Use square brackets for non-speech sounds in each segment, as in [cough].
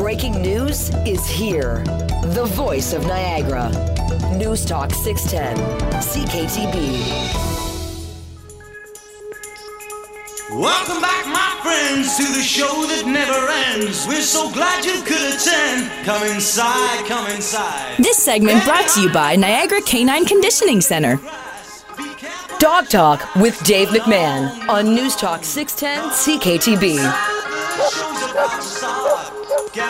breaking news is here. The voice of Niagara. News Talk 610, CKTB. Welcome back, my friends, to the show that never ends. We're so glad you could attend. Come inside, come inside. This segment brought to you by Niagara Canine Conditioning Center. Dog Talk with Dave McMahon on News Talk 610 CKTB. Woof,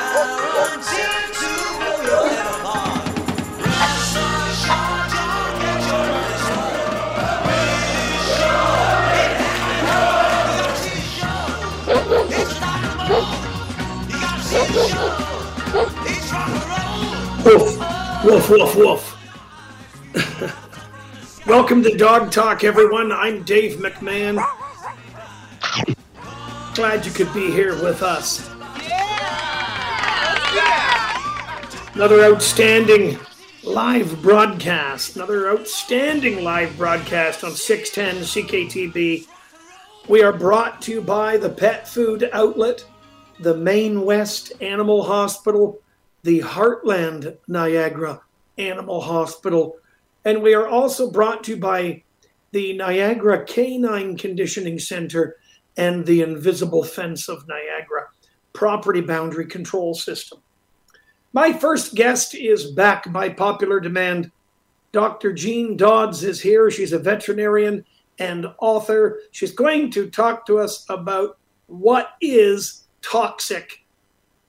woof, woof, woof. [laughs] Welcome to Dog Talk, everyone. I'm Dave McMahon. Glad you could be here with us. Another outstanding live broadcast. Another outstanding live broadcast on 610 CKTB. We are brought to you by the pet food outlet, the Main West Animal Hospital, the Heartland Niagara Animal Hospital, and we are also brought to you by the Niagara Canine Conditioning Center and the Invisible Fence of Niagara property boundary control system. My first guest is back by popular demand. Dr. Jean Dodds is here. She's a veterinarian and author. She's going to talk to us about what is toxic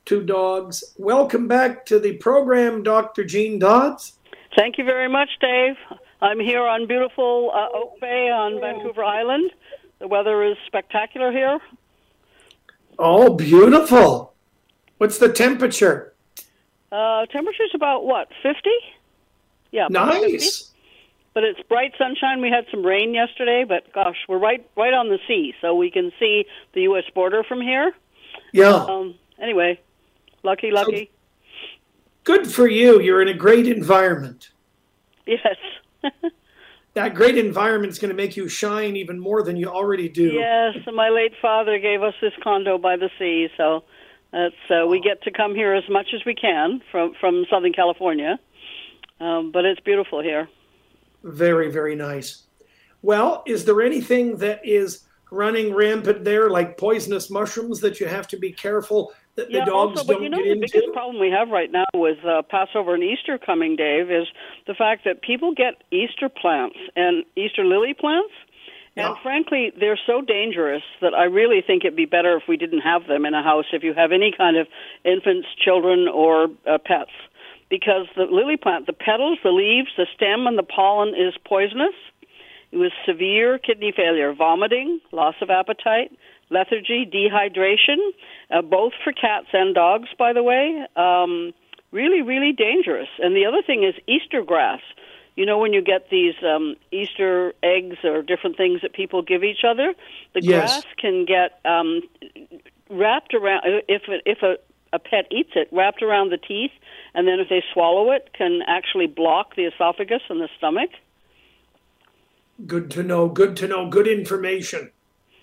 to dogs. Welcome back to the program, Dr. Jean Dodds. Thank you very much, Dave. I'm here on beautiful uh, Oak Bay on Vancouver Island. The weather is spectacular here. Oh, beautiful. What's the temperature? Uh, temperature's about what, 50? Yeah. Nice. 50. But it's bright sunshine. We had some rain yesterday, but gosh, we're right right on the sea, so we can see the U.S. border from here. Yeah. Um, anyway, lucky, lucky. So, good for you. You're in a great environment. Yes. [laughs] that great environment is going to make you shine even more than you already do. Yes, my late father gave us this condo by the sea, so that's uh, we get to come here as much as we can from from Southern California. Um, but it's beautiful here. Very, very nice. Well, is there anything that is running rampant there, like poisonous mushrooms, that you have to be careful that yeah, the dogs also, don't but you know get the into? biggest problem we have right now with uh, Passover and Easter coming, Dave, is the fact that people get Easter plants and Easter lily plants. And frankly, they're so dangerous that I really think it'd be better if we didn't have them in a house if you have any kind of infants, children, or uh, pets. Because the lily plant, the petals, the leaves, the stem, and the pollen is poisonous. It was severe kidney failure, vomiting, loss of appetite, lethargy, dehydration, uh, both for cats and dogs, by the way. Um, really, really dangerous. And the other thing is Easter grass. You know, when you get these um, Easter eggs or different things that people give each other, the Yes. grass can get um, wrapped around. If it, if a, a pet eats it, wrapped around the teeth, and then if they swallow it, can actually block the esophagus and the stomach. Good to know. Good to know. Good information.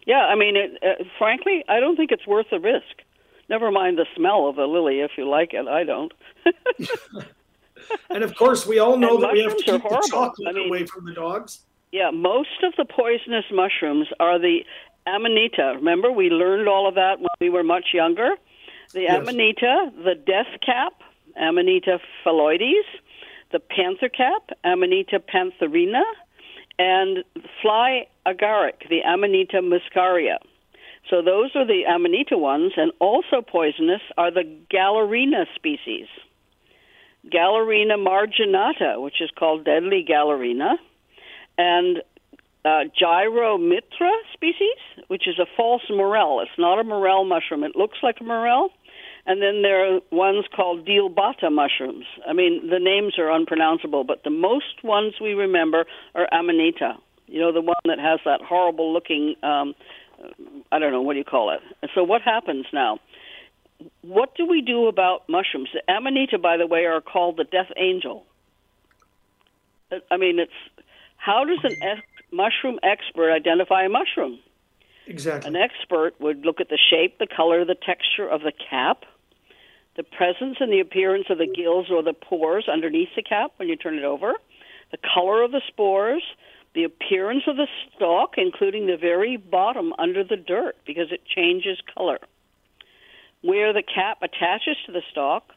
Yeah, I mean, it, uh, frankly, I don't think it's worth the risk. Never mind the smell of a lily if you like it. I don't. [laughs] And of course, we all know And that we have to keep the chocolate I mean- away from the dogs. yeah, most of the poisonous mushrooms are the amanita. Remember, we learned all of that when we were much younger. The Yes. amanita, the death cap, Amanita phalloides, the panther cap, Amanita pantherina, and fly agaric, the Amanita muscaria. So those are the Amanita ones, and also poisonous are the Galerina species. Galerina marginata, which is called deadly Galerina, and uh, Gyromitra species, which is a false morel. It's not a morel mushroom. It looks like a morel. And then there are ones called Dealbata mushrooms. I mean, the names are unpronounceable, but the most ones we remember are Amanita. You know, the one that has that horrible looking, um, I don't know, what do you call it? And so what happens now? What do we do about mushrooms? The Amanita, by the way, are called the death angel. I mean, it's how does an ex- mushroom expert identify a mushroom? Exactly. An expert would look at the shape, the color, the texture of the cap, the presence and the appearance of the gills or the pores underneath the cap when you turn it over, the color of the spores, the appearance of the stalk, including the very bottom under the dirt because it changes color, where the cap attaches to the stalk,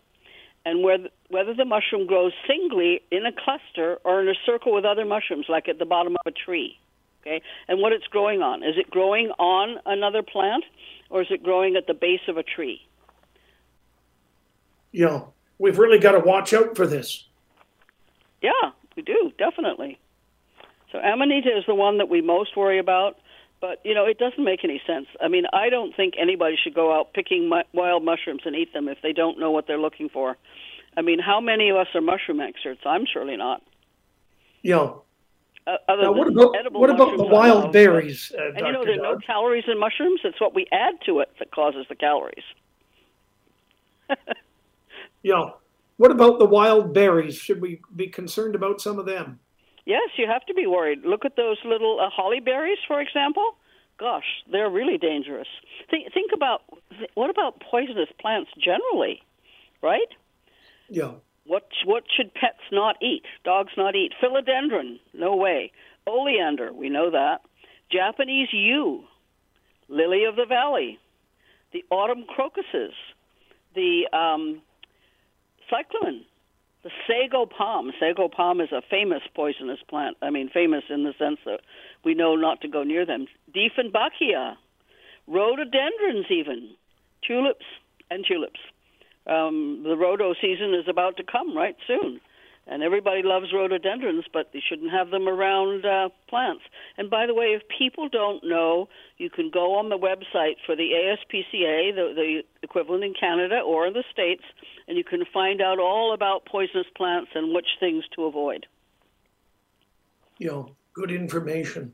and where, whether the mushroom grows singly in a cluster or in a circle with other mushrooms, like at the bottom of a tree. Okay, and what it's growing on. Is it growing on another plant, or is it growing at the base of a tree? Yeah, we've really got to watch out for this. Yeah, we do definitely. So amanita is the one that we most worry about. But you know, it doesn't make any sense. I mean, I don't think anybody should go out picking mu- wild mushrooms and eat them if they don't know what they're looking for. I mean, how many of us are mushroom experts? I'm surely not. Yeah. Uh, other Now, what than about what about the wild berries, uh, And you know, Dr. there are no calories in mushrooms. It's what we add to it that causes the calories. [laughs] Yeah. What about the wild berries? Should we be concerned about some of them? Yes, you have to be worried. Look at those little uh, holly berries, for example. Gosh, they're really dangerous. Think, think about what about poisonous plants generally, right? Yeah. What what should pets not eat? Dogs not eat. Philodendron, no way. Oleander, we know that. Japanese yew, lily of the valley, the autumn crocuses, the um, cyclamen, the sago palm. Sago palm is a famous poisonous plant. I mean, famous in the sense that we know not to go near them. Dieffenbachia, rhododendrons, even tulips and tulips. Um, the rhodo season is about to come right soon, and everybody loves rhododendrons, but they shouldn't have them around uh, plants. And by the way, if people don't know, you can go on the website for the ASPCA, the, the equivalent in Canada or in the States, and you can find out all about poisonous plants and which things to avoid. You know, good information.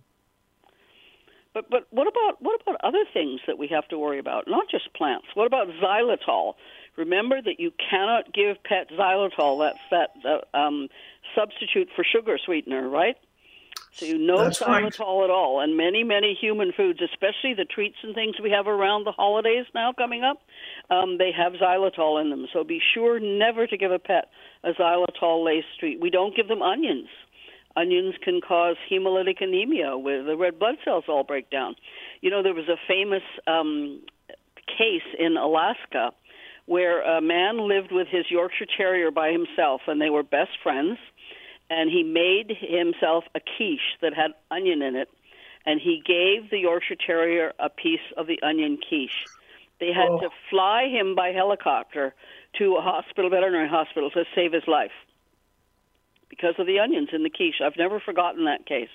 But but what about what about other things that we have to worry about? Not just plants. What about xylitol? Remember that you cannot give pet xylitol. That's that um, substitute for sugar sweetener, right? So you know That's right. xylitol at all. And many many human foods, especially the treats and things we have around the holidays now coming up, um, they have xylitol in them. So be sure never to give a pet a xylitol laced treat. We don't give them onions onions can cause hemolytic anemia where the red blood cells all break down. You know, there was a famous um, case in Alaska where a man lived with his Yorkshire Terrier by himself, and they were best friends. And he made himself a quiche that had onion in it, and he gave the Yorkshire Terrier a piece of the onion quiche. They had Oh. to fly him by helicopter to a hospital, veterinary hospital, to save his life because of the onions in the quiche. I've never forgotten that case.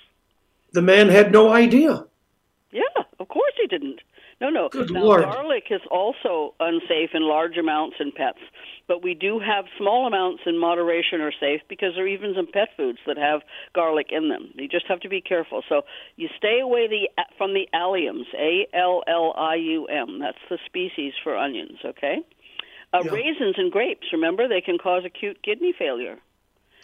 The man had no idea. Yeah, of course he didn't. No, no. Good now, Lord. garlic is also unsafe in large amounts in pets, but we do have small amounts in moderation are safe because there are even some pet foods that have garlic in them. You just have to be careful. So you stay away the from the alliums, A L L I U M. That's the species for onions. Okay. Uh, Yeah. Raisins and grapes. Remember, they can cause acute kidney failure.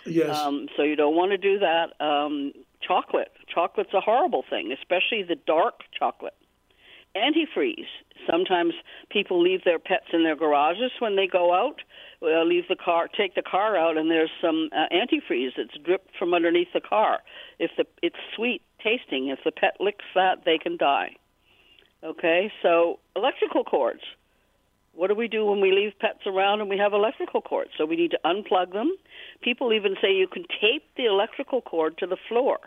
Yes. Um, so you don't want to do that. Um, chocolate. Chocolate's a horrible thing, especially the dark chocolate. Antifreeze. Sometimes people leave their pets in their garages when they go out. Uh, leave the car, take the car out, and there's some uh, antifreeze that's dripped from underneath the car. If the it's sweet tasting, if the pet licks that, they can die. Okay, so electrical cords. What do we do when we leave pets around and we have electrical cords? So we need to unplug them. People even say you can tape the electrical cord to the floor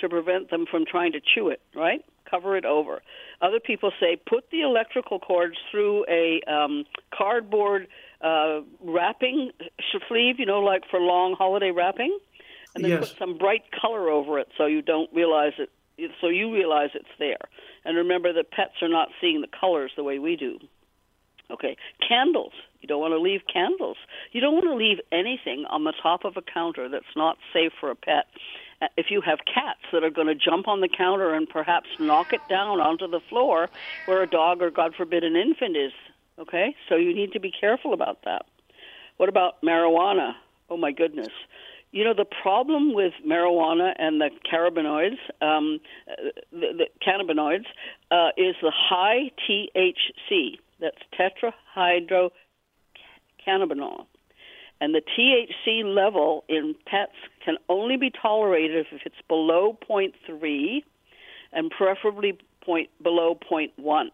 to prevent them from trying to chew it, right? Cover it over. Other people say put the electrical cords through a um, cardboard uh, wrapping sleeve, you know, like for long holiday wrapping, and then Yes. put some bright color over it so you don't realize it. So you realize it's there. And remember that pets are not seeing the colors the way we do. Okay, candles. You don't want to leave candles. You don't want to leave anything on the top of a counter that's not safe for a pet. If you have cats that are going to jump on the counter and perhaps knock it down onto the floor where a dog or, God forbid, an infant is, okay? So you need to be careful about that. What about marijuana? Oh, my goodness. You know, the problem with marijuana and the cannabinoids, um, the, the cannabinoids, uh, is the high THC. That's tetrahydro cannabinol. And the THC level in pets can only be tolerated if it's below 0.3 and preferably point, below 0.1.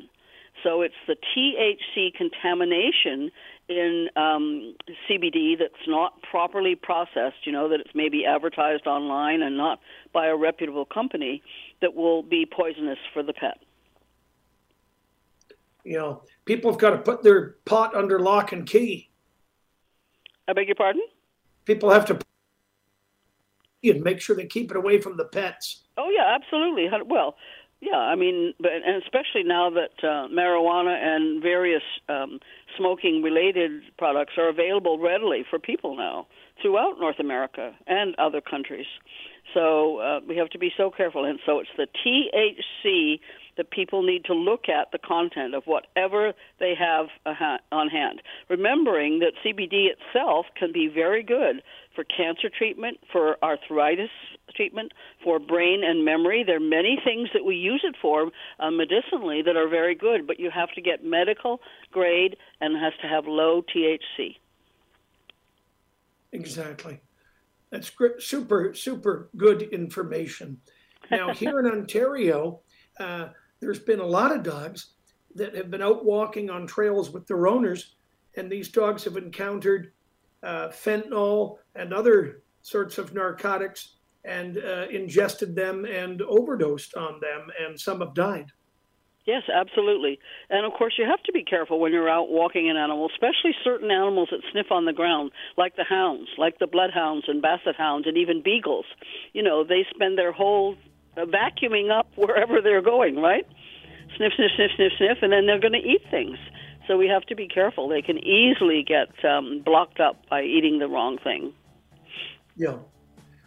So it's the THC contamination in um, CBD that's not properly processed, you know, that it's maybe advertised online and not by a reputable company that will be poisonous for the pet. You know, people have got to put their pot under lock and key. I beg your pardon? People have to and make sure they keep it away from the pets. Oh yeah, absolutely. Well, yeah, I mean, but and especially now that uh, marijuana and various um, smoking-related products are available readily for people now throughout North America and other countries. So uh, we have to be so careful. And so it's the THC that people need to look at the content of whatever they have on hand. Remembering that CBD itself can be very good for cancer treatment, for arthritis treatment, for brain and memory. There are many things that we use it for uh, medicinally that are very good, but you have to get medical grade and has to have low THC. Exactly. That's super, super good information. Now, here in Ontario, uh, there's been a lot of dogs that have been out walking on trails with their owners, and these dogs have encountered uh, fentanyl and other sorts of narcotics and uh, ingested them and overdosed on them, and some have died. Yes, absolutely. And of course, you have to be careful when you're out walking an animal, especially certain animals that sniff on the ground, like the hounds, like the bloodhounds and basset hounds, and even beagles. You know, they spend their whole vacuuming up wherever they're going, right? Sniff, sniff, sniff, sniff, sniff, and then they're going to eat things. So we have to be careful. They can easily get um, blocked up by eating the wrong thing. Yeah.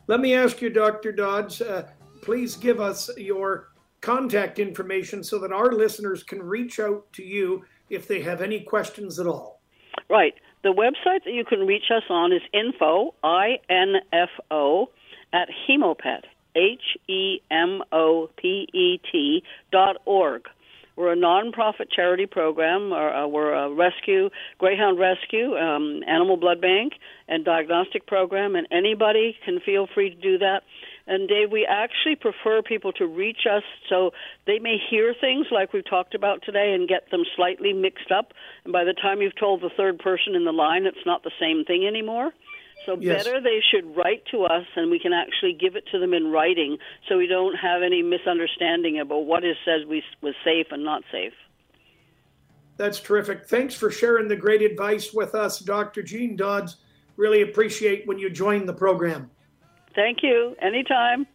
Let me ask you, Dr. Dodds, uh, please give us your contact information so that our listeners can reach out to you if they have any questions at all. Right. The website that you can reach us on is info, I-N-F-O, at Hemopet, H-E-M-O-P-E-T dot org. We're a nonprofit charity program. Uh, we're a rescue, Greyhound Rescue, um, Animal Blood Bank, and diagnostic program, and anybody can feel free to do that. And Dave, we actually prefer people to reach us so they may hear things like we've talked about today and get them slightly mixed up. And by the time you've told the third person in the line, it's not the same thing anymore. So yes. better they should write to us and we can actually give it to them in writing so we don't have any misunderstanding about what is said we, was safe and not safe. That's terrific. Thanks for sharing the great advice with us, Dr. Jean Dodds. Really appreciate when you join the program. Thank you. Anytime.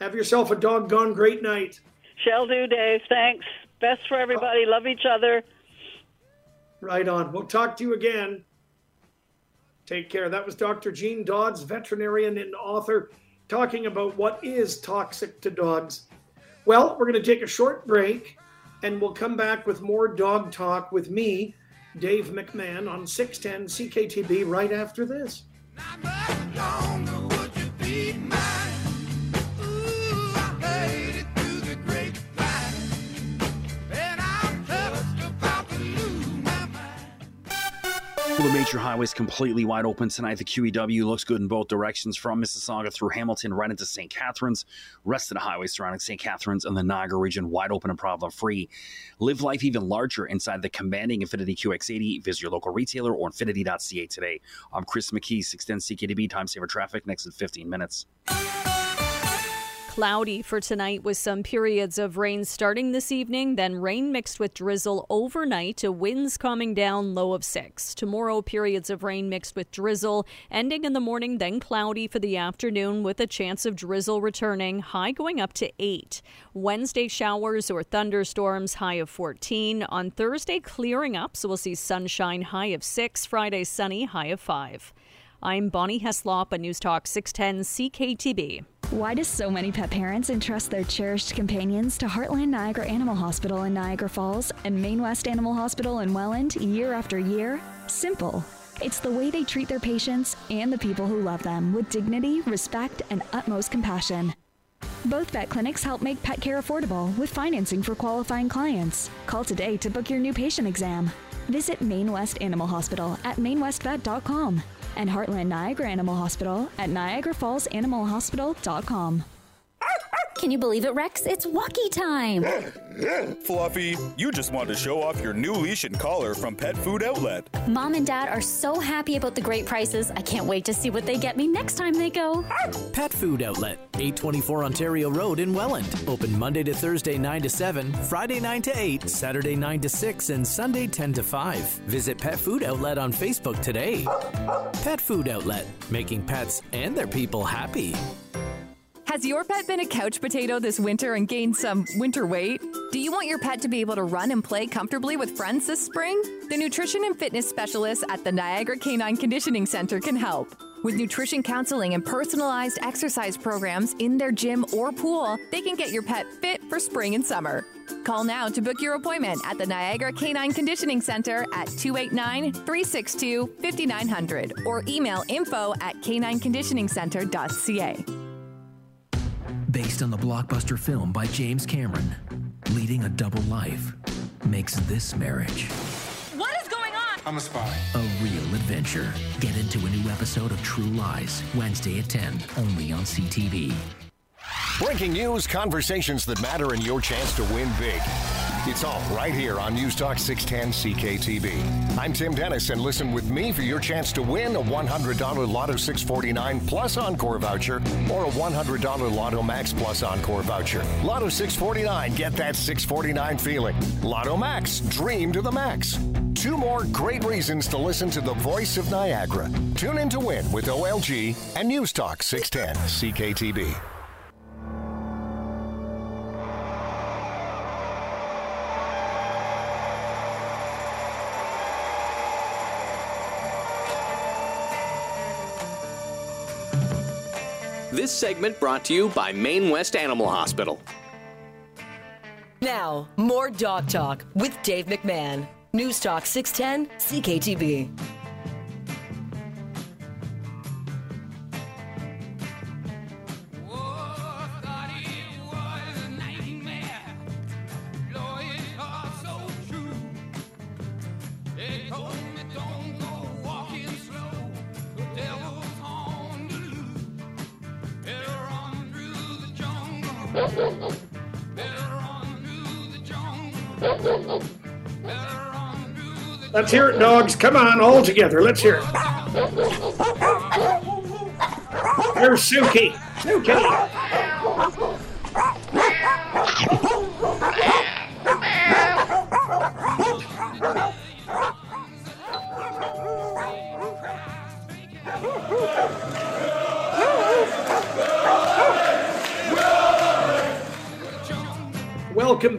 Have yourself a doggone great night. Shall do, Dave. Thanks. Best for everybody. Love each other. Right on. We'll talk to you again. Take care. That was Dr. Jean Dodds, veterinarian and author, talking about what is toxic to dogs. Well, we're going to take a short break and we'll come back with more dog talk with me, Dave McMahon, on 610 CKTB right after this. Major highways completely wide open tonight. The QEW looks good in both directions from Mississauga through Hamilton right into St. Catharines. Rest of the highways surrounding St. Catharines and the Niagara region wide open and problem free. Live life even larger inside the commanding Infiniti QX80. Visit your local retailer or infiniti.ca today. I'm Chris McKee, 610 CKTB, time saver traffic next in 15 minutes. Cloudy for tonight with some periods of rain starting this evening, then rain mixed with drizzle overnight to winds calming down low of 6. Tomorrow, periods of rain mixed with drizzle, ending in the morning, then cloudy for the afternoon with a chance of drizzle returning, high going up to 8. Wednesday, showers or thunderstorms, high of 14. On Thursday, clearing up, so we'll see sunshine, high of 6. Friday, sunny, high of 5. I'm Bonnie Heslop, a News Talk 610 CKTB. Why do so many pet parents entrust their cherished companions to Heartland Niagara Animal Hospital in Niagara Falls and Main West Animal Hospital in Welland year after year? Simple. It's the way they treat their patients and the people who love them with dignity, respect, and utmost compassion. Both vet clinics help make pet care affordable with financing for qualifying clients. Call today to book your new patient exam. Visit Main West Animal Hospital at mainwestvet.com and Heartland Niagara Animal Hospital at niagarafallsanimalhospital.com. Can you believe it, Rex? It's walkie time. [laughs] Fluffy, you just want to show off your new leash and collar from Pet Food Outlet. Mom and Dad are so happy about the great prices. I can't wait to see what they get me next time they go. Pet Food Outlet, 824 Ontario Road in Welland. Open Monday to Thursday 9 to 7, Friday 9 to 8, Saturday 9 to 6, and Sunday 10 to 5. Visit Pet Food Outlet on Facebook today. Pet Food Outlet, making pets and their people happy. Has your pet been a couch potato this winter and gained some winter weight? Do you want your pet to be able to run and play comfortably with friends this spring? The nutrition and fitness specialists at the Niagara Canine Conditioning Center can help. With nutrition counseling and personalized exercise programs in their gym or pool, they can get your pet fit for spring and summer. Call now to book your appointment at the Niagara Canine Conditioning Center at 289 362 5900 or email info at canineconditioningcenter.ca based on the blockbuster film by James Cameron. Leading a double life makes this marriage. What is going on? I'm a spy. A real adventure. Get into a new episode of True Lies, Wednesday at 10, only on CTV. Breaking news, conversations that matter, and your chance to win big. It's all right here on News Talk 610 CKTB. I'm Tim Dennis, and listen with me for your chance to win a $100 Lotto 649 Plus Encore voucher or a $100 Lotto Max Plus Encore voucher. Lotto 649, get that 649 feeling. Lotto Max, dream to the max. Two more great reasons to listen to the voice of Niagara. Tune in to win with OLG and News Talk 610 CKTB. This segment brought to you by Main West Animal Hospital. Now, more Dog Talk with Dave McMahon. News Talk 610 CKTB. Dogs. Come on, all together. Let's hear it. Here's [laughs] Suki. Suki.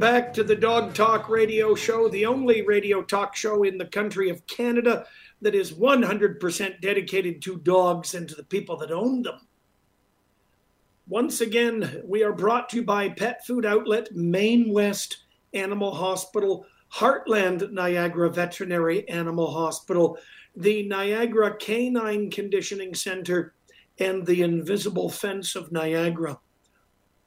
Back to the Dog Talk Radio Show, the only radio talk show in the country of Canada that is 100% dedicated to dogs and to the people that own them. Once again, we are brought to you by pet food outlet Main West Animal Hospital, Heartland Niagara Veterinary Animal Hospital, the Niagara Canine Conditioning Center, and the Invisible Fence of Niagara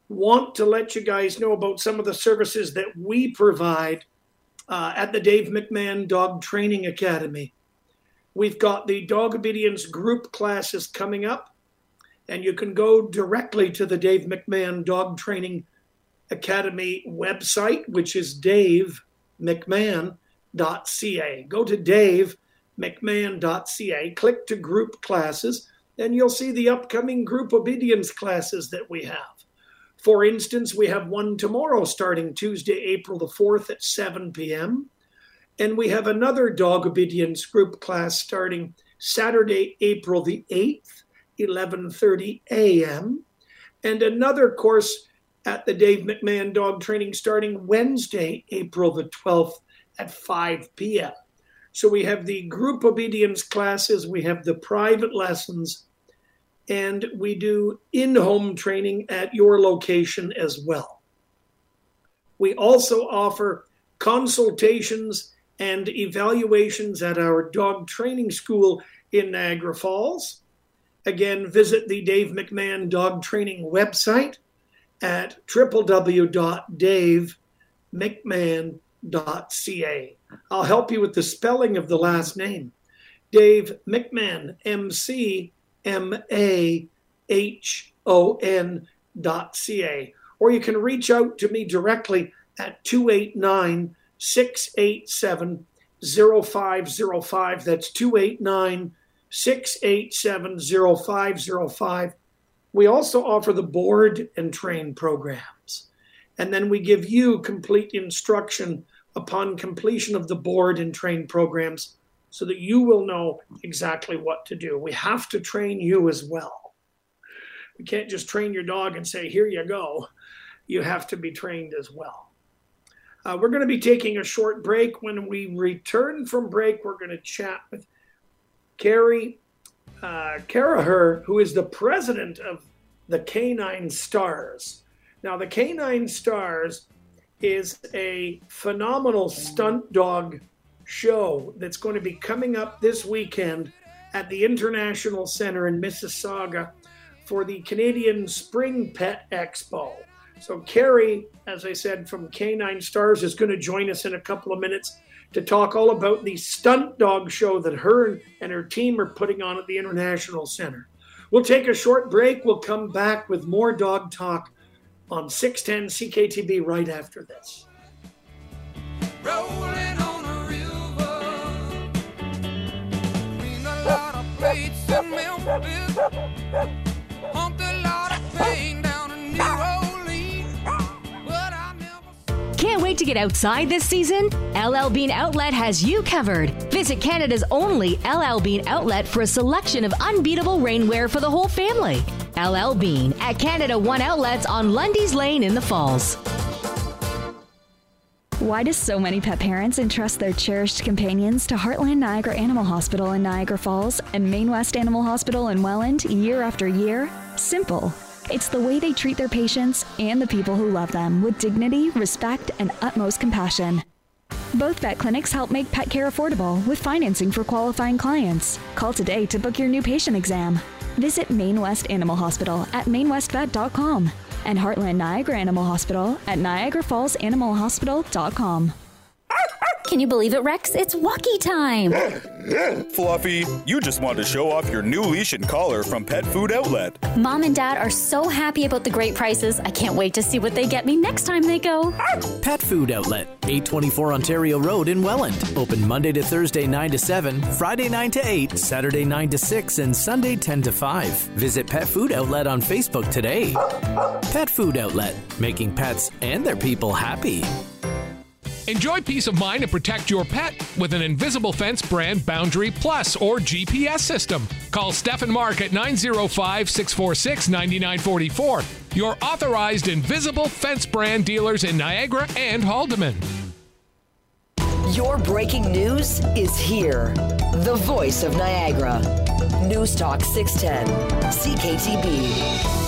want to let you guys know about some of the services that we provide uh, at the Dave McMahon Dog Training Academy. We've got the dog obedience group classes coming up, and you can go directly to the Dave McMahon Dog Training Academy website, which is davemcmahon.ca. Go to davemcmahon.ca, click to group classes, and you'll see the upcoming group obedience classes that we have. For instance, we have one tomorrow starting Tuesday, April the 4th at 7 p.m. And we have another dog obedience group class starting Saturday, April the 8th, 11:30 a.m. And another course at the Dave McMahon Dog Training starting Wednesday, April the 12th at 5 p.m. So we have the group obedience classes, we have the private lessons, and we do in home training at your location as well. We also offer consultations and evaluations at our dog training school in Niagara Falls. Again, visit the Dave McMahon Dog Training website at www.davemcmahon.ca. I'll help you with the spelling of the last name. Dave McMahon, M C M A H O N dot C A. Or you can reach out to me directly at 289 687 0505. That's 289 687 0505. We also offer the board and train programs. And then we give you complete instruction upon completion of the board and train programs so that you will know exactly what to do. We have to train you as well. We can't just train your dog and say, here you go. You have to be trained as well. Uh, we're going to be taking a short break. When we return from break, we're going to chat with Carrie uh, Caraher, who is the president of the Canine Stars. Now, the Canine Stars is a phenomenal stunt dog show that's going to be coming up this weekend at the International Center in Mississauga for the Canadian Spring Pet Expo. So, Carrie, as I said, from Canine Stars, is going to join us in a couple of minutes to talk all about the stunt dog show that her and her team are putting on at the International Center. We'll take a short break. We'll come back with more dog talk on 610 CKTB right after this. Rolling on Can't wait to get outside this season? LL Bean Outlet has you covered. Visit Canada's only LL Bean outlet for a selection of unbeatable rainwear for the whole family. LL Bean at Canada One Outlets on Lundy's Lane in the Falls. Why do so many pet parents entrust their cherished companions to Heartland Niagara Animal Hospital in Niagara Falls and Main West Animal Hospital in Welland year after year? Simple. It's the way they treat their patients and the people who love them with dignity, respect, and utmost compassion. Both vet clinics help make pet care affordable with financing for qualifying clients. Call today to book your new patient exam. Visit Main West Animal Hospital at mainwestvet.com and Heartland Niagara Animal Hospital at niagarafallsanimalhospital.com. Can you believe it, Rex? It's walkie time. [laughs] Fluffy, you just want to show off your new leash and collar from Pet Food Outlet. Mom and Dad are so happy about the great prices. I can't wait to see what they get me next time they go. Pet Food Outlet, 824 Ontario Road in Welland. Open Monday to Thursday 9 to 7, Friday 9 to 8, Saturday 9 to 6, and Sunday 10 to 5. Visit Pet Food Outlet on Facebook today. Pet Food Outlet, making pets and their people happy. Enjoy peace of mind and protect your pet with an Invisible Fence brand Boundary Plus or GPS system. Call Steph Mark at 905 646 9944. Your authorized Invisible Fence brand dealers in Niagara and Haldimand. Your breaking news is here. The voice of Niagara. News Talk 610, CKTB.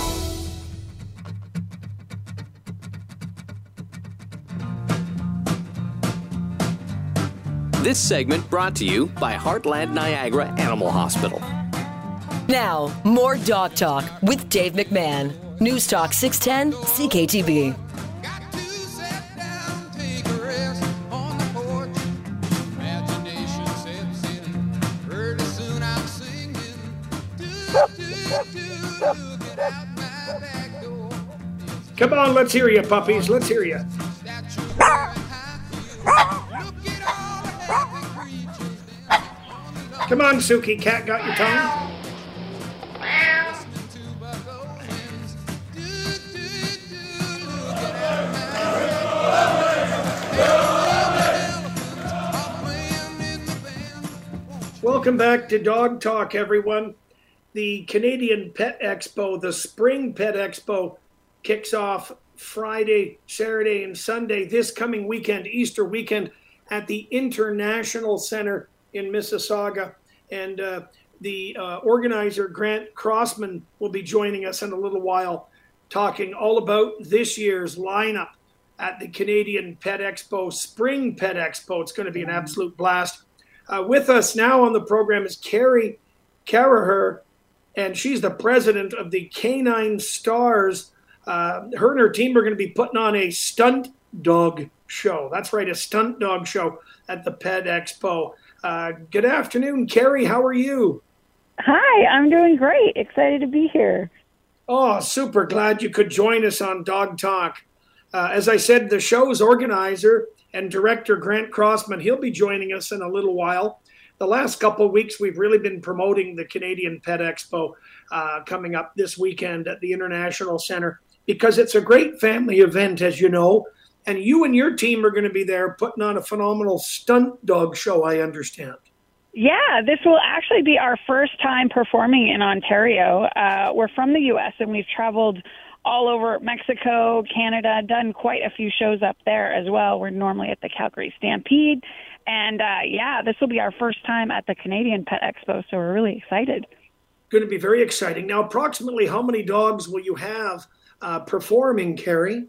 This segment brought to you by Heartland Niagara Animal Hospital. Now, more Dog Talk with Dave McMahon. News Talk 610 CKTB. Come on, let's hear you, puppies. Let's hear you. Come on, Suki Cat, got your tongue? Welcome back to Dog Talk, everyone. The Canadian Pet Expo, the Spring Pet Expo, kicks off Friday, Saturday, and Sunday this coming weekend, Easter weekend, at the International Center in Mississauga. And uh, the uh, organizer, Grant Crossman, will be joining us in a little while, talking all about this year's lineup at the Canadian Pet Expo, Spring Pet Expo. It's going to be an absolute blast. Uh, with us now on the program is Carrie Caraher, and she's the president of the Canine Stars. Uh, her and her team are going to be putting on a stunt dog show. That's right, a stunt dog show at the Pet Expo. Uh, good afternoon, Carrie. How are you? Hi, I'm doing great. Excited to be here. Oh, super glad you could join us on Dog Talk. Uh, as I said, the show's organizer and director, Grant Crossman, he'll be joining us in a little while. The last couple of weeks, we've really been promoting the Canadian Pet Expo uh, coming up this weekend at the International Center because it's a great family event, as you know. And you and your team are going to be there putting on a phenomenal stunt dog show, I understand. Yeah, this will actually be our first time performing in Ontario. Uh, we're from the U.S. and we've traveled all over Mexico, Canada, done quite a few shows up there as well. We're normally at the Calgary Stampede. And uh, yeah, this will be our first time at the Canadian Pet Expo, so we're really excited. Going to be very exciting. Now, approximately how many dogs will you have uh, performing, Carrie?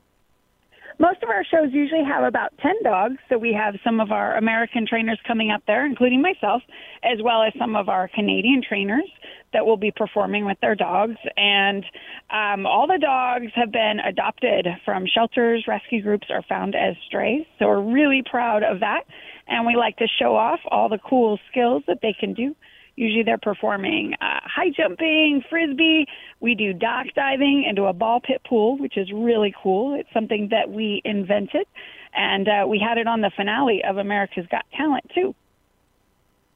Most of our shows usually have about 10 dogs. So we have some of our American trainers coming up there, including myself, as well as some of our Canadian trainers that will be performing with their dogs. And um, all the dogs have been adopted from shelters, rescue groups, are found as strays. So we're really proud of that. And we like to show off all the cool skills that they can do Usually they're performing uh, high jumping, frisbee. We do dock diving into a ball pit pool, which is really cool. It's something that we invented, and uh, we had it on the finale of America's Got Talent too.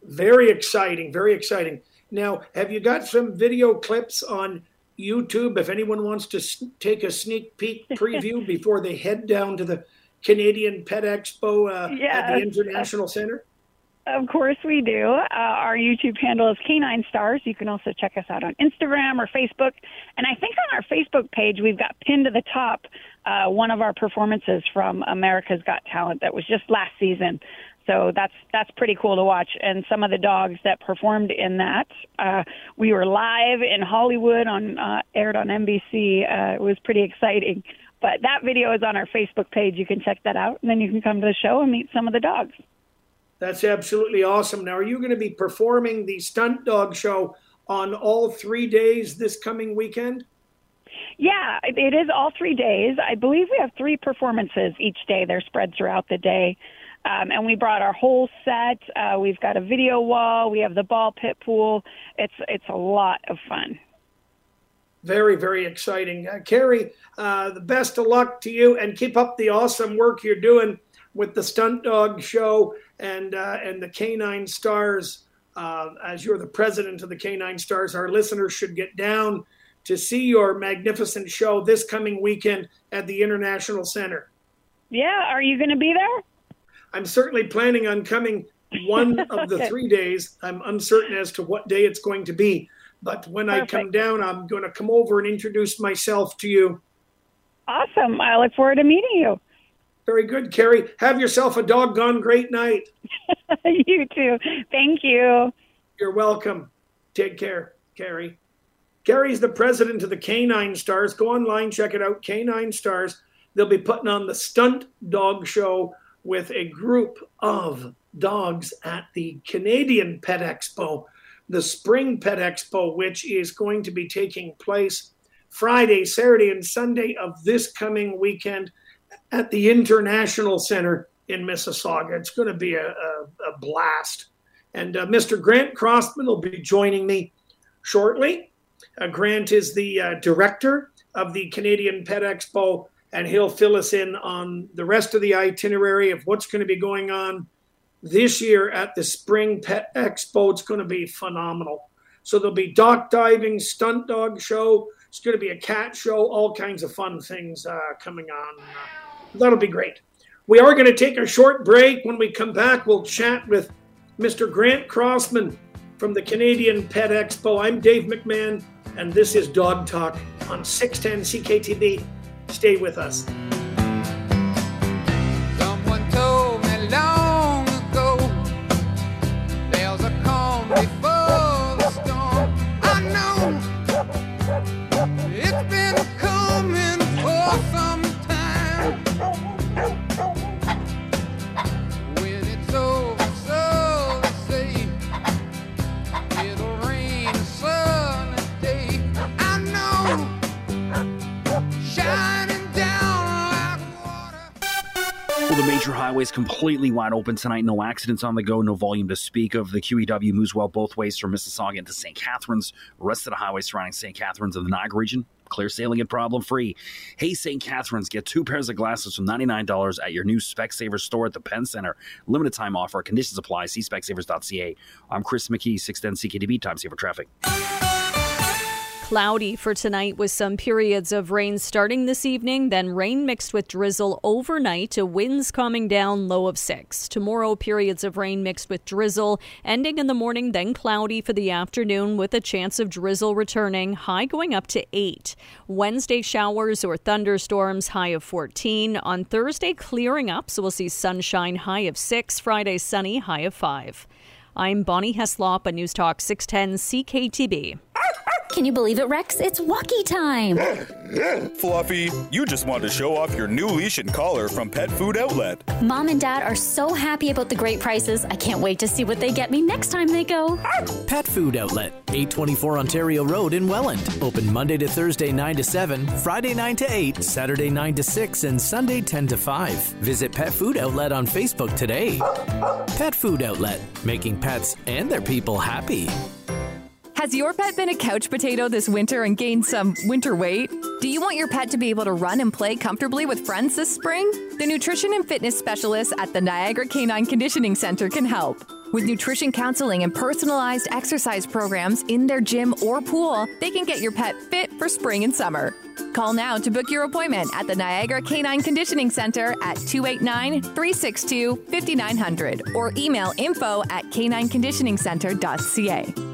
Very exciting, very exciting. Now, have you got some video clips on YouTube if anyone wants to take a sneak peek [laughs] preview before they head down to the Canadian Pet Expo uh, at the International Center? Of course we do. Uh, our YouTube handle is Canine Stars. You can also check us out on Instagram or Facebook. And I think on our Facebook page, we've got pinned to the top uh, one of our performances from America's Got Talent that was just last season. So that's that's pretty cool to watch. And some of the dogs that performed in that, uh, we were live in Hollywood on uh, aired on NBC. Uh, it was pretty exciting. But that video is on our Facebook page. You can check that out, and then you can come to the show and meet some of the dogs. That's absolutely awesome. Now, are you going to be performing the stunt dog show on all three days this coming weekend? Yeah, it is all three days. I believe we have three performances each day. They're spread throughout the day. Um, and we brought our whole set. Uh, we've got a video wall. We have the ball pit pool. It's it's a lot of fun. Very very exciting, uh, Carrie. Uh, the best of luck to you, and keep up the awesome work you're doing with the stunt dog show and uh, and the Canine Stars. Uh, as you're the president of the Canine Stars, our listeners should get down to see your magnificent show this coming weekend at the International Center. Yeah, are you going to be there? I'm certainly planning on coming one of the [laughs] three days. I'm uncertain as to what day it's going to be, but when Perfect. I come down, I'm going to come over and introduce myself to you. Awesome. I look forward to meeting you. Very good, Carrie. Have yourself a doggone great night. [laughs] you too. Thank you. You're welcome. Take care, Carrie. Carrie's the president of the Canine Stars. Go online, check it out. Canine Stars. They'll be putting on the Stunt Dog Show with a group of dogs at the Canadian Pet Expo, the Spring Pet Expo, which is going to be taking place Friday, Saturday, and Sunday of this coming weekend at the International Center in Mississauga. It's going to be a, a, a blast. And uh, Mr. Grant Crossman will be joining me shortly. Uh, Grant is the uh, director of the Canadian Pet Expo, and he'll fill us in on the rest of the itinerary of what's going to be going on this year at the Spring Pet Expo. It's going to be phenomenal. So there'll be dock diving, stunt dog show. It's going to be a cat show, all kinds of fun things uh, coming on. That'll be great. We are going to take a short break. When we come back, we'll chat with Mr. Grant Crossman from the Canadian Pet Expo. I'm Dave McMahon, and this is Dog Talk on 610 CKTB. Stay with us. Highways completely wide open tonight. No accidents on the go, no volume to speak of. The QEW moves well both ways from Mississauga into St. Catharines. Rest of the highways surrounding St. Catharines and the Niagara region, clear sailing and problem free. Hey, St. Catharines, get two pairs of glasses for $99 at your new Specsavers store at the Pen Center. Limited time offer. Conditions apply. See specsavers.ca. I'm Chris McKee, 610 CKTB, time saver traffic. Cloudy for tonight with some periods of rain starting this evening, then rain mixed with drizzle overnight to winds calming down low of 6. Tomorrow, periods of rain mixed with drizzle, ending in the morning, then cloudy for the afternoon with a chance of drizzle returning, high going up to 8. Wednesday, showers or thunderstorms, high of 14. On Thursday, clearing up, so we'll see sunshine, high of 6. Friday, sunny, high of 5. I'm Bonnie Heslop, a News Talk 610 CKTB. Can you believe it, Rex? It's Walkie time. [laughs] Fluffy, you just wanted to show off your new leash and collar from Pet Food Outlet. Mom and Dad are so happy about the great prices. I can't wait to see what they get me next time they go. Pet Food Outlet, 824 Ontario Road in Welland. Open Monday to Thursday 9 to 7, Friday 9 to 8, Saturday 9 to 6, and Sunday 10 to 5. Visit Pet Food Outlet on Facebook today. Pet Food Outlet, making pets and their people happy. Has your pet been a couch potato this winter and gained some winter weight? Do you want your pet to be able to run and play comfortably with friends this spring? The nutrition and fitness specialists at the Niagara Canine Conditioning Center can help. With nutrition counseling and personalized exercise programs in their gym or pool, they can get your pet fit for spring and summer. Call now to book your appointment at the Niagara Canine Conditioning Center at 289 362 5900 or email info at canineconditioningcenter.ca.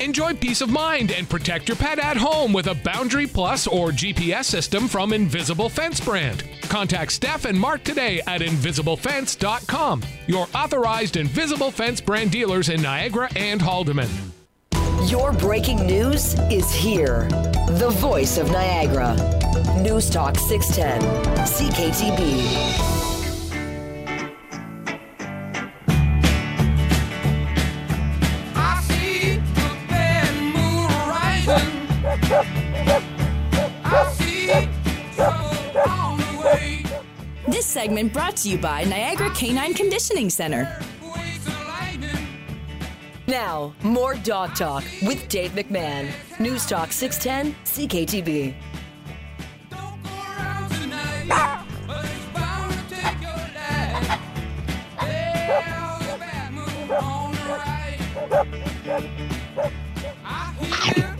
Enjoy peace of mind and protect your pet at home with a Boundary Plus or GPS system from Invisible Fence brand. Contact Steph and Mark today at invisiblefence.com, your authorized Invisible Fence brand dealers in Niagara and Haldimand. Your breaking news is here. The voice of Niagara. News Talk 610, CKTB. Segment brought to you by Niagara Canine Conditioning Center. Now, more dog talk with Dave McMahon. News Talk 610 CKTB.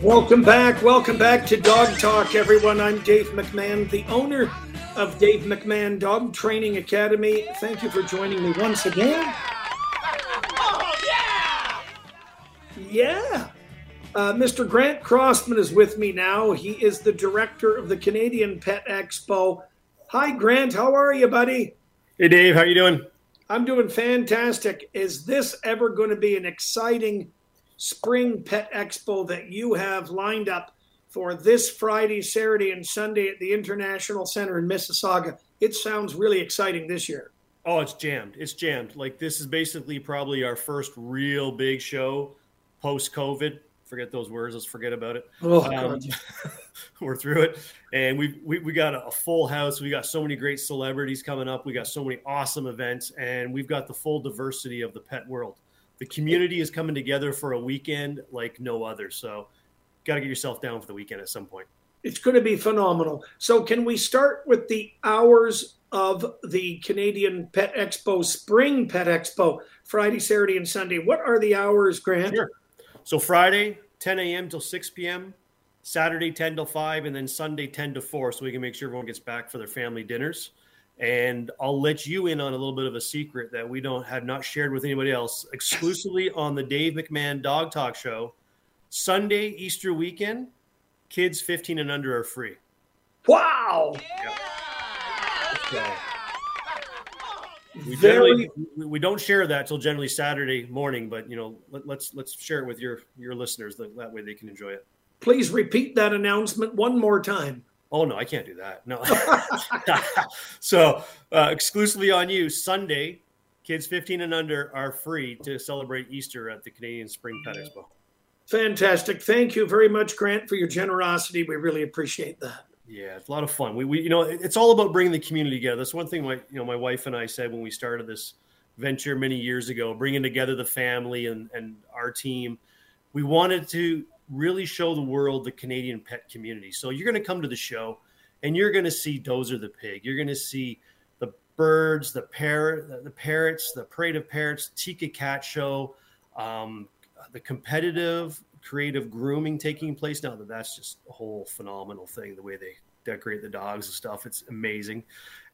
Welcome back. Welcome back to Dog Talk, everyone. I'm Dave McMahon, the owner of Dave McMahon Dog Training Academy. Thank you for joining me once again. Yeah. Uh, Mr. Grant Crossman is with me now. He is the director of the Canadian Pet Expo. Hi, Grant. How are you, buddy? Hey, Dave. How are you doing? I'm doing fantastic. Is this ever going to be an exciting spring pet expo that you have lined up for this Friday, Saturday, and Sunday at the International Center in Mississauga? It sounds really exciting this year. Oh, it's jammed. It's jammed. Like this is basically probably our first real big show post COVID. Forget those words. Let's forget about it. Oh, um, [laughs] we're through it, and we we we got a full house. We got so many great celebrities coming up. We got so many awesome events, and we've got the full diversity of the pet world. The community is coming together for a weekend like no other. So, got to get yourself down for the weekend at some point. It's going to be phenomenal. So, can we start with the hours of the Canadian Pet Expo, Spring Pet Expo, Friday, Saturday, and Sunday? What are the hours, Grant? Sure. So Friday, 10 a.m. till 6 p.m. Saturday, 10 till 5, and then Sunday, 10 to 4, so we can make sure everyone gets back for their family dinners. And I'll let you in on a little bit of a secret that we don't have not shared with anybody else, exclusively on the Dave McMahon Dog Talk Show. Sunday, Easter weekend, kids 15 and under are free. Wow. So, we generally we- we don't share that till generally Saturday morning, but you know let, let's let's share it with your your listeners that, that way they can enjoy it. Please repeat that announcement one more time. Oh no, I can't do that. No. [laughs] so uh, exclusively on you Sunday, kids 15 and under are free to celebrate Easter at the Canadian Spring Pet Expo. Fantastic. Thank you very much, Grant, for your generosity. We really appreciate that. Yeah, it's a lot of fun. We, we you know, it's all about bringing the community together. That's one thing my you know my wife and I said when we started this venture many years ago, bringing together the family and and our team. We wanted to really show the world the Canadian pet community. So you're going to come to the show, and you're going to see Dozer the pig. You're going to see the birds, the parrot, the parrots, the parade of parrots, TICA Cat Show, um, the competitive creative grooming taking place now that that's just a whole phenomenal thing the way they decorate the dogs and stuff it's amazing.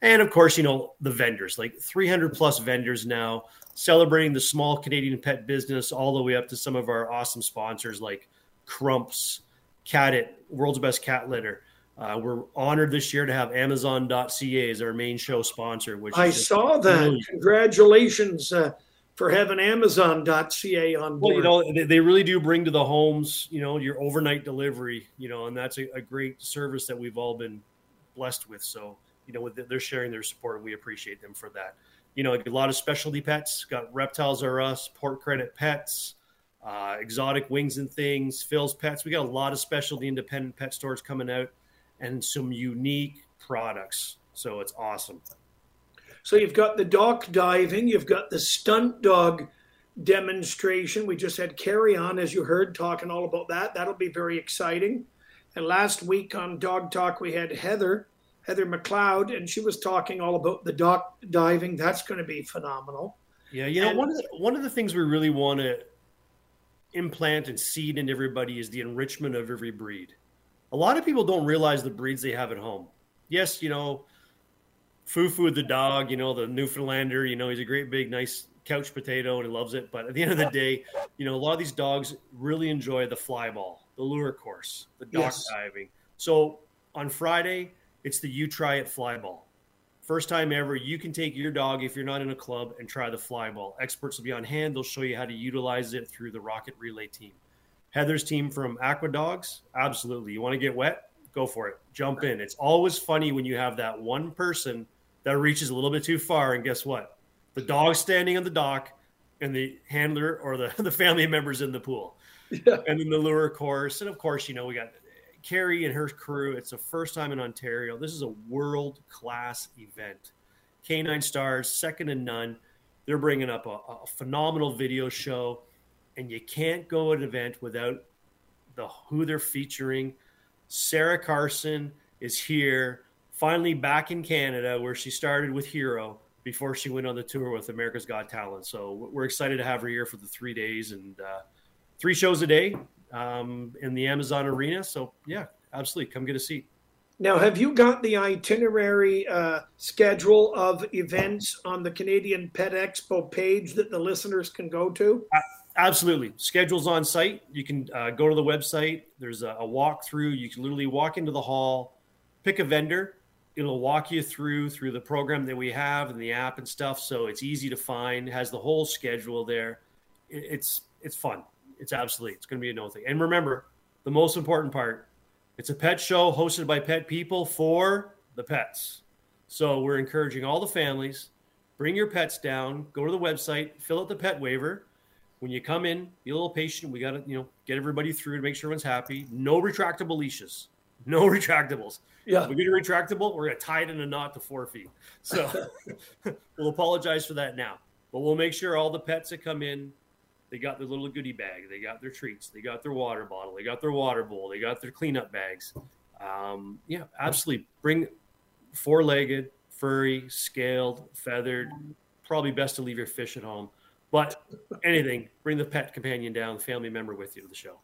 And of course you know the vendors like 300 plus vendors now celebrating the small canadian pet business all the way up to some of our awesome sponsors like crumps Catit world's best cat litter. Uh, we're honored this year to have amazon.ca as our main show sponsor which i saw that. congratulations uh, for having Amazon.ca on board. Well, you know, they really do bring to the homes, you know, your overnight delivery, you know, and that's a, a great service that we've all been blessed with. So, you know, they're sharing their support, and we appreciate them for that. You know, a lot of specialty pets. Got Reptiles Are Us, Port Credit Pets, uh, Exotic Wings and Things, Phil's Pets. We got a lot of specialty independent pet stores coming out, and some unique products. So it's awesome. So you've got the dock diving, you've got the stunt dog demonstration. We just had Carrie on, as you heard, talking all about that. That'll be very exciting. And last week on Dog Talk, we had Heather, Heather McLeod, and she was talking all about the dock diving. That's going to be phenomenal. Yeah, you know, and, one of the, one of the things we really want to implant and seed in everybody is the enrichment of every breed. A lot of people don't realize the breeds they have at home. Yes, you know, Fufu the dog, you know, the Newfoundlander, you know, he's a great big nice couch potato and he loves it. But at the end of the day, you know, a lot of these dogs really enjoy the fly ball, the lure course, the dock yes. diving. So on Friday, it's the you try it fly ball. First time ever, you can take your dog if you're not in a club and try the fly ball. Experts will be on hand. They'll show you how to utilize it through the Rocket Relay team. Heather's team from Aqua Dogs, absolutely. You want to get wet? Go for it. Jump in. It's always funny when you have that one person that reaches a little bit too far. And guess what? The dog's standing on the dock and the handler or the, [laughs] the family members in the pool. Yeah. And then the lure course. And of course, you know, we got Carrie and her crew. It's the first time in Ontario. This is a world class event. Canine Stars, second to none. They're bringing up a, a phenomenal video show. And you can't go at an event without the who they're featuring. Sara Carson is here finally back in Canada where she started with Hero before she went on the tour with America's Got Talent. So we're excited to have her here for the three days and uh, three shows a day um, in the Amazon Arena. So yeah, absolutely, come get a seat. Now, have you got the itinerary uh, schedule of events on the Canadian Pet Expo page that the listeners can go to? Uh, absolutely. Schedules on site. You can uh, go to the website. There's a, a walkthrough. You can literally walk into the hall, pick a vendor, it'll walk you through through the program that we have and the app and stuff so it's easy to find has the whole schedule there. It's it's fun. It's absolutely it's going to be a no thing. And remember the most important part it's a pet show hosted by pet people for the pets. So we're encouraging all the families bring your pets down go to the website fill out the pet waiver. When you come in be a little patient. We got to you know get everybody through to make sure everyone's happy. No retractable leashes. No [laughs] retractables yeah. We get a retractable, we're going to tie it in a knot to four feet. So [laughs] we'll apologize for that now. But we'll make sure all the pets that come in, they got their little goodie bag, they got their treats, they got their water bottle, they got their water bowl, they got their cleanup bags. Um, yeah, absolutely. Bring four legged, furry, scaled, feathered. Probably best to leave your fish at home. But anything, bring the pet companion down, the family member with you to the show.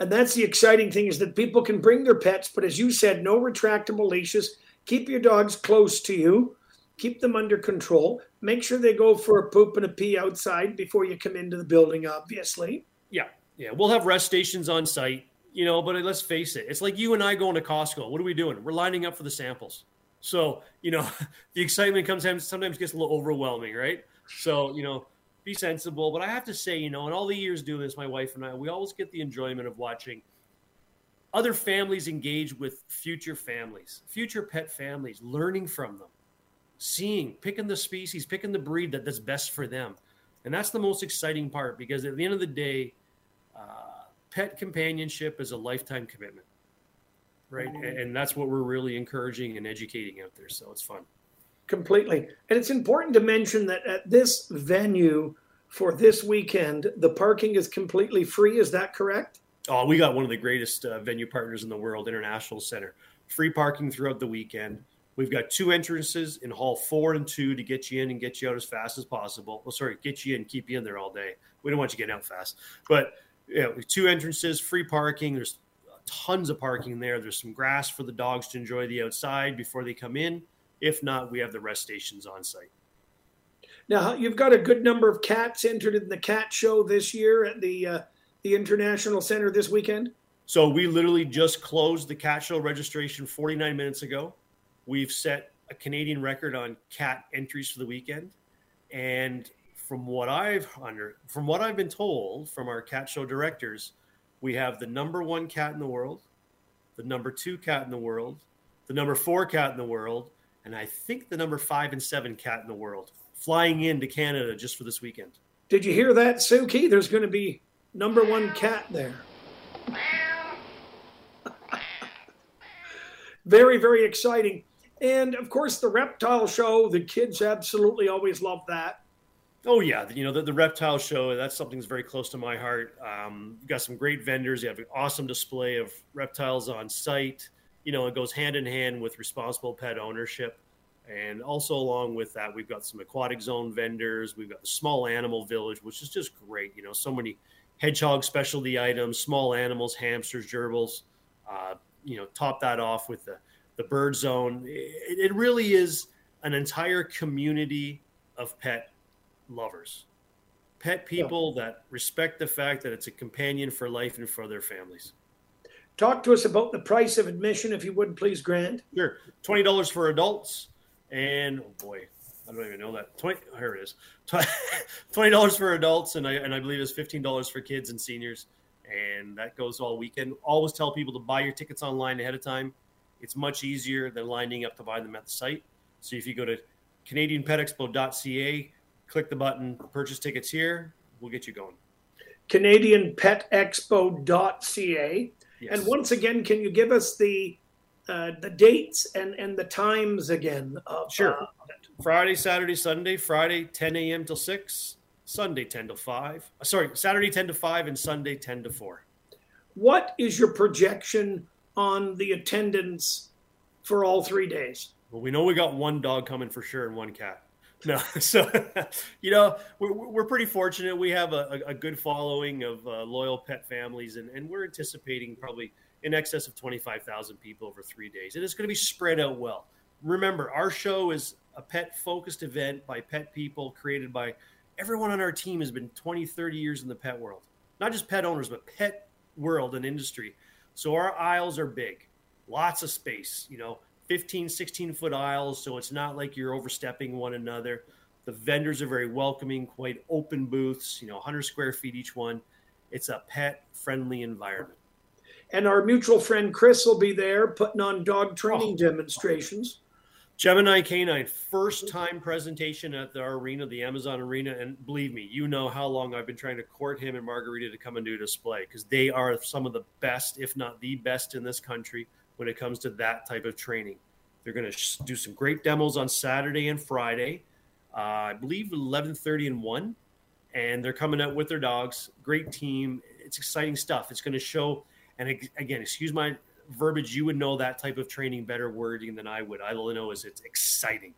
And that's the exciting thing is that people can bring their pets, but as you said, no retractable leashes. Keep your dogs close to you. Keep them under control. Make sure they go for a poop and a pee outside before you come into the building, obviously. Yeah. Yeah. We'll have rest stations on site, you know, but let's face it. It's like you and I going to Costco. What are we doing? We're lining up for the samples. So, you know, [laughs] the excitement comes sometimes gets a little overwhelming, right? So, you know, be sensible. But I have to say, you know, in all the years doing this, my wife and I, we always get the enjoyment of watching other families engage with future families, future pet families, learning from them, seeing, picking the species, picking the breed that, that's best for them. And that's the most exciting part because at the end of the day, uh, pet companionship is a lifetime commitment. right? And, and that's what we're really encouraging and educating out there. So it's fun. Completely. And it's important to mention that at this venue for this weekend, the parking is completely free. Is that correct? Oh, we got one of the greatest uh, venue partners in the world, International Center. Free parking throughout the weekend. We've got two entrances in Hall Four and Two to get you in and get you out as fast as possible. Well, sorry, get you in, keep you in there all day. We don't want you getting out fast, but you two entrances, free parking. There's tons of parking there. There's some grass for the dogs to enjoy the outside before they come in. If not, we have the rest stations on site. Now you've got a good number of cats entered in the cat show this year at the uh, the International Center this weekend. So we literally just closed the cat show registration 49 minutes ago. We've set a Canadian record on cat entries for the weekend, and from what I've under from what I've been told from our cat show directors, we have the number one cat in the world, the number two cat in the world, the number four cat in the world, and I think the number five and seven cat in the world flying into Canada just for this weekend. Did you hear that, Suki? There's going to be number one cat there. [laughs] very, very exciting. And of course, the reptile show, the kids absolutely always love that. Oh yeah, you know the, the reptile show. That's something that's very close to my heart. Um, you've got some great vendors. You have an awesome display of reptiles on site. You know it goes hand in hand with responsible pet ownership, and also along with that, we've got some aquatic zone vendors. We've got the small animal village, which is just great. You know, so many hedgehog specialty items, small animals, hamsters, gerbils. Uh, you know, top that off with the the bird zone. It, it really is an entire community of pet lovers, pet people yeah. that respect the fact that it's a companion for life and for their families. Talk to us about the price of admission, if you would, please, Grant. Sure, twenty dollars for adults, and oh boy, I don't even know that. Twenty here it is. [laughs] Twenty dollars for adults, and I and I believe it's fifteen dollars for kids and seniors, and that goes all weekend. Always tell people to buy your tickets online ahead of time. It's much easier than lining up to buy them at the site. So if you go to CanadianPetExpo.ca, click the button, purchase tickets here. We'll get you going. CanadianPetExpo.ca. Yes. And once again, can you give us the uh, the dates and, and the times again? Of, sure. Uh, Friday, Saturday, Sunday. Friday, 10 a.m. till 6. Sunday, 10 to 5. Uh, sorry, Saturday, 10 to 5, and Sunday, 10 to 4. What is your projection on the attendance for all three days? Well, we know we got one dog coming for sure and one cat. No, [laughs] so you know we're, we're pretty fortunate. We have a, a good following of uh, loyal pet families, and, and we're anticipating probably in excess of twenty five thousand people over three days, and it's going to be spread out well. Remember, our show is a pet focused event by pet people, created by everyone on our team has been 20, 30 years in the pet world, not just pet owners, but pet world and industry. So our aisles are big, lots of space. You know, 15, 16 foot aisles, so it's not like you're overstepping one another. The vendors are very welcoming, quite open booths, you know, 100 square feet each one. It's a pet friendly environment. And our mutual friend Chris will be there putting on dog training oh. demonstrations. Gemini Canine, first time presentation at the arena, the Amazon Arena. And believe me, you know how long I've been trying to court him and Margarita to come and do a display because they are some of the best, if not the best in this country when it comes to that type of training. They're going to do some great demos on Saturday and Friday. Uh, I believe 11:30 and 1 and they're coming out with their dogs. Great team. It's exciting stuff. It's going to show and again, excuse my verbiage, you would know that type of training better wording than I would. I only know is it's exciting.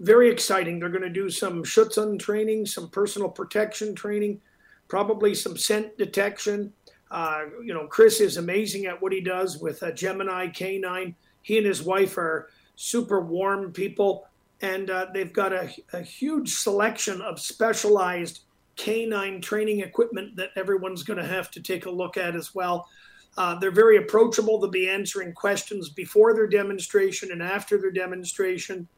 Very exciting. They're going to do some Schutzhund training, some personal protection training, probably some scent detection, uh, you know, Chris is amazing at what he does with a Gemini K9. He and his wife are super warm people, and uh, they've got a, a, huge selection of specialized canine training equipment that everyone's going to have to take a look at as well. Uh, they're very approachable. They'll be answering questions before their demonstration and after their demonstration.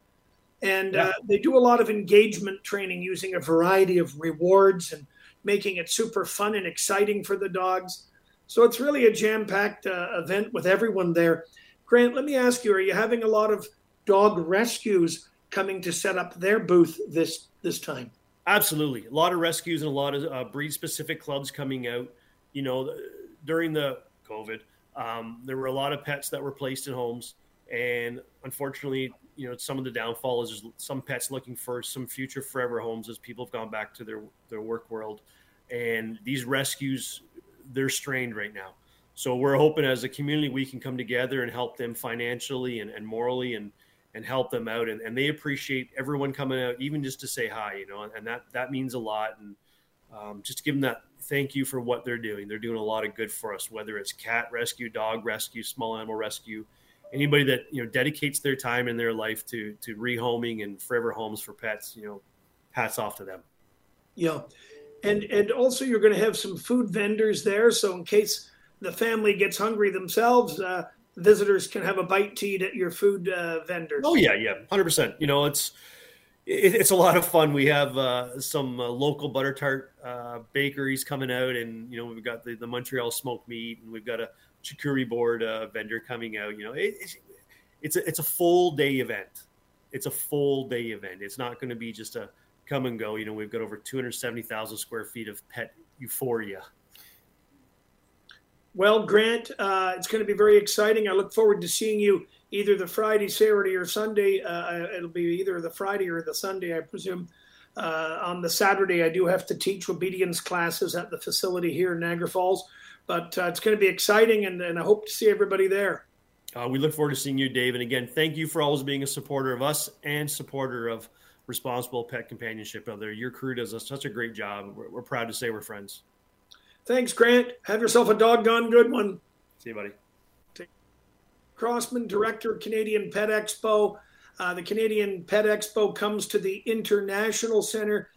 And yeah. uh, they do a lot of engagement training using a variety of rewards and making it super fun and exciting for the dogs. So it's really a jam packed uh, event with everyone there. Grant, let me ask you: Are you having a lot of dog rescues coming to set up their booth this this time? Absolutely, a lot of rescues and a lot of uh, breed specific clubs coming out. You know, during the COVID, Um, there were a lot of pets that were placed in homes, and unfortunately, you know, some of the downfall is some pets looking for some future forever homes as people have gone back to their their work world, and these rescues they're strained right now. So we're hoping as a community we can come together and help them financially and, and morally and and help them out. And, and they appreciate everyone coming out even just to say hi you know and that that means a lot. And um, just give them that thank you for what they're doing. They're doing a lot of good for us whether it's cat rescue dog rescue small animal rescue anybody that you know dedicates their time in their life to to rehoming and forever homes for pets you know hats off to them. Yeah and and also you're going to have some food vendors there so in case the family gets hungry themselves uh, visitors can have a bite to eat at your food uh, vendors. Oh yeah, yeah, hundred percent. You know, it's it, it's a lot of fun. We have uh, some uh, local butter tart uh, bakeries coming out, and you know we've got the, the Montreal smoked meat, and we've got a charcuterie board uh, vendor coming out. You know, it, it's it's a, it's a full day event. It's a full day event. It's not going to be just a come and go. You know, we've got over two hundred seventy thousand square feet of pet euphoria well, Grant, uh, it's going to be very exciting. I look forward to seeing you either the Friday, Saturday, or Sunday. Uh, it'll be either the Friday or the Sunday, I presume. Uh, on the Saturday, I do have to teach obedience classes at the facility here in Niagara Falls, but uh, it's going to be exciting, and, and, I hope to see everybody there. Uh, we look forward to seeing you, Dave. And again, thank you for always being a supporter of us and supporter of responsible pet companionship out there. Your crew does such a great job. We're, we're proud to say we're friends. Thanks, Grant. Have yourself a doggone good one. See you, buddy. Crossman, director of Canadian Pet Expo. Uh, the Canadian Pet Expo comes to the International Center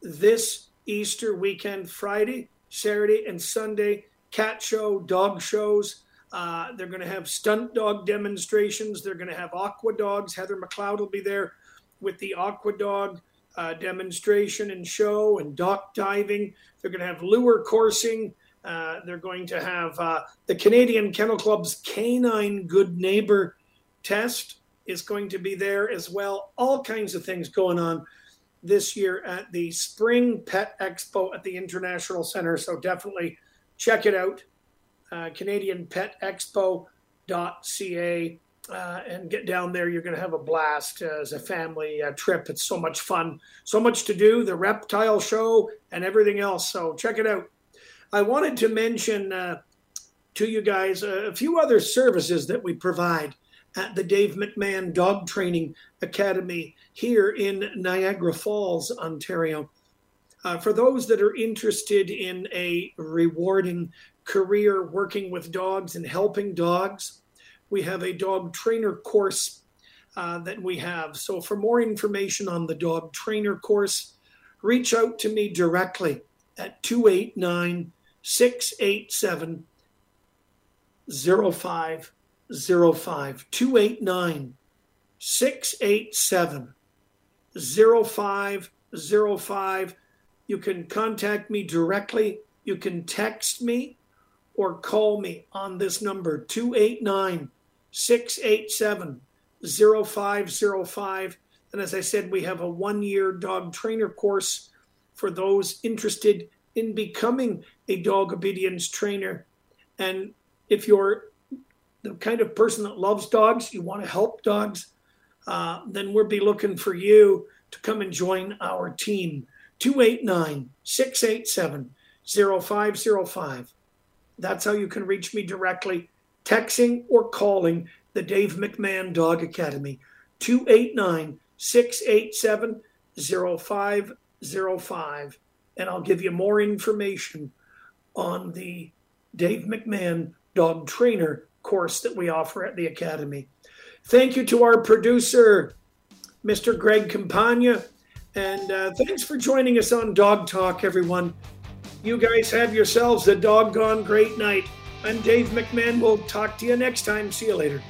this Easter weekend, Friday, Saturday, and Sunday. Cat show, dog shows. Uh, they're going to have stunt dog demonstrations. They're going to have aqua dogs. Heather McLeod will be there with the aqua dog uh, demonstration and show and dock diving. They're going to have lure coursing. Uh, they're going to have uh, the Canadian Kennel Club's Canine Good Neighbor test is going to be there as well. All kinds of things going on this year at the Spring Pet Expo at the International Center. So definitely check it out. Uh, CanadianPetExpo.ca uh, and get down there. You're going to have a blast uh, as a family uh, trip. It's so much fun, so much to do. The reptile show and everything else. So check it out. I wanted to mention uh, to you guys a few other services that we provide at the Dave McMahon Dog Training Academy here in Niagara Falls, Ontario. Uh, for those that are interested in a rewarding career working with dogs and helping dogs, we have a dog trainer course uh, that we have. So, for more information on the dog trainer course, reach out to me directly at 289 687 0505. 289 687 0505. You can contact me directly. You can text me or call me on this number 289 687 0505. And as I said, we have a one year dog trainer course for those interested in becoming a dog obedience trainer. And if you're the kind of person that loves dogs, you want to help dogs, uh, then we'll be looking for you to come and join our team. 289 687 0505. That's how you can reach me directly texting or calling the Dave McMahon Dog Academy, 289 687 0505. And I'll give you more information on the Dave McMahon Dog Trainer course that we offer at the Academy. Thank you to our producer, Mr. Greg Campagna. And uh, thanks for joining us on Dog Talk, everyone. You guys have yourselves a doggone great night. I'm Dave McMahon. We'll talk to you next time. See you later.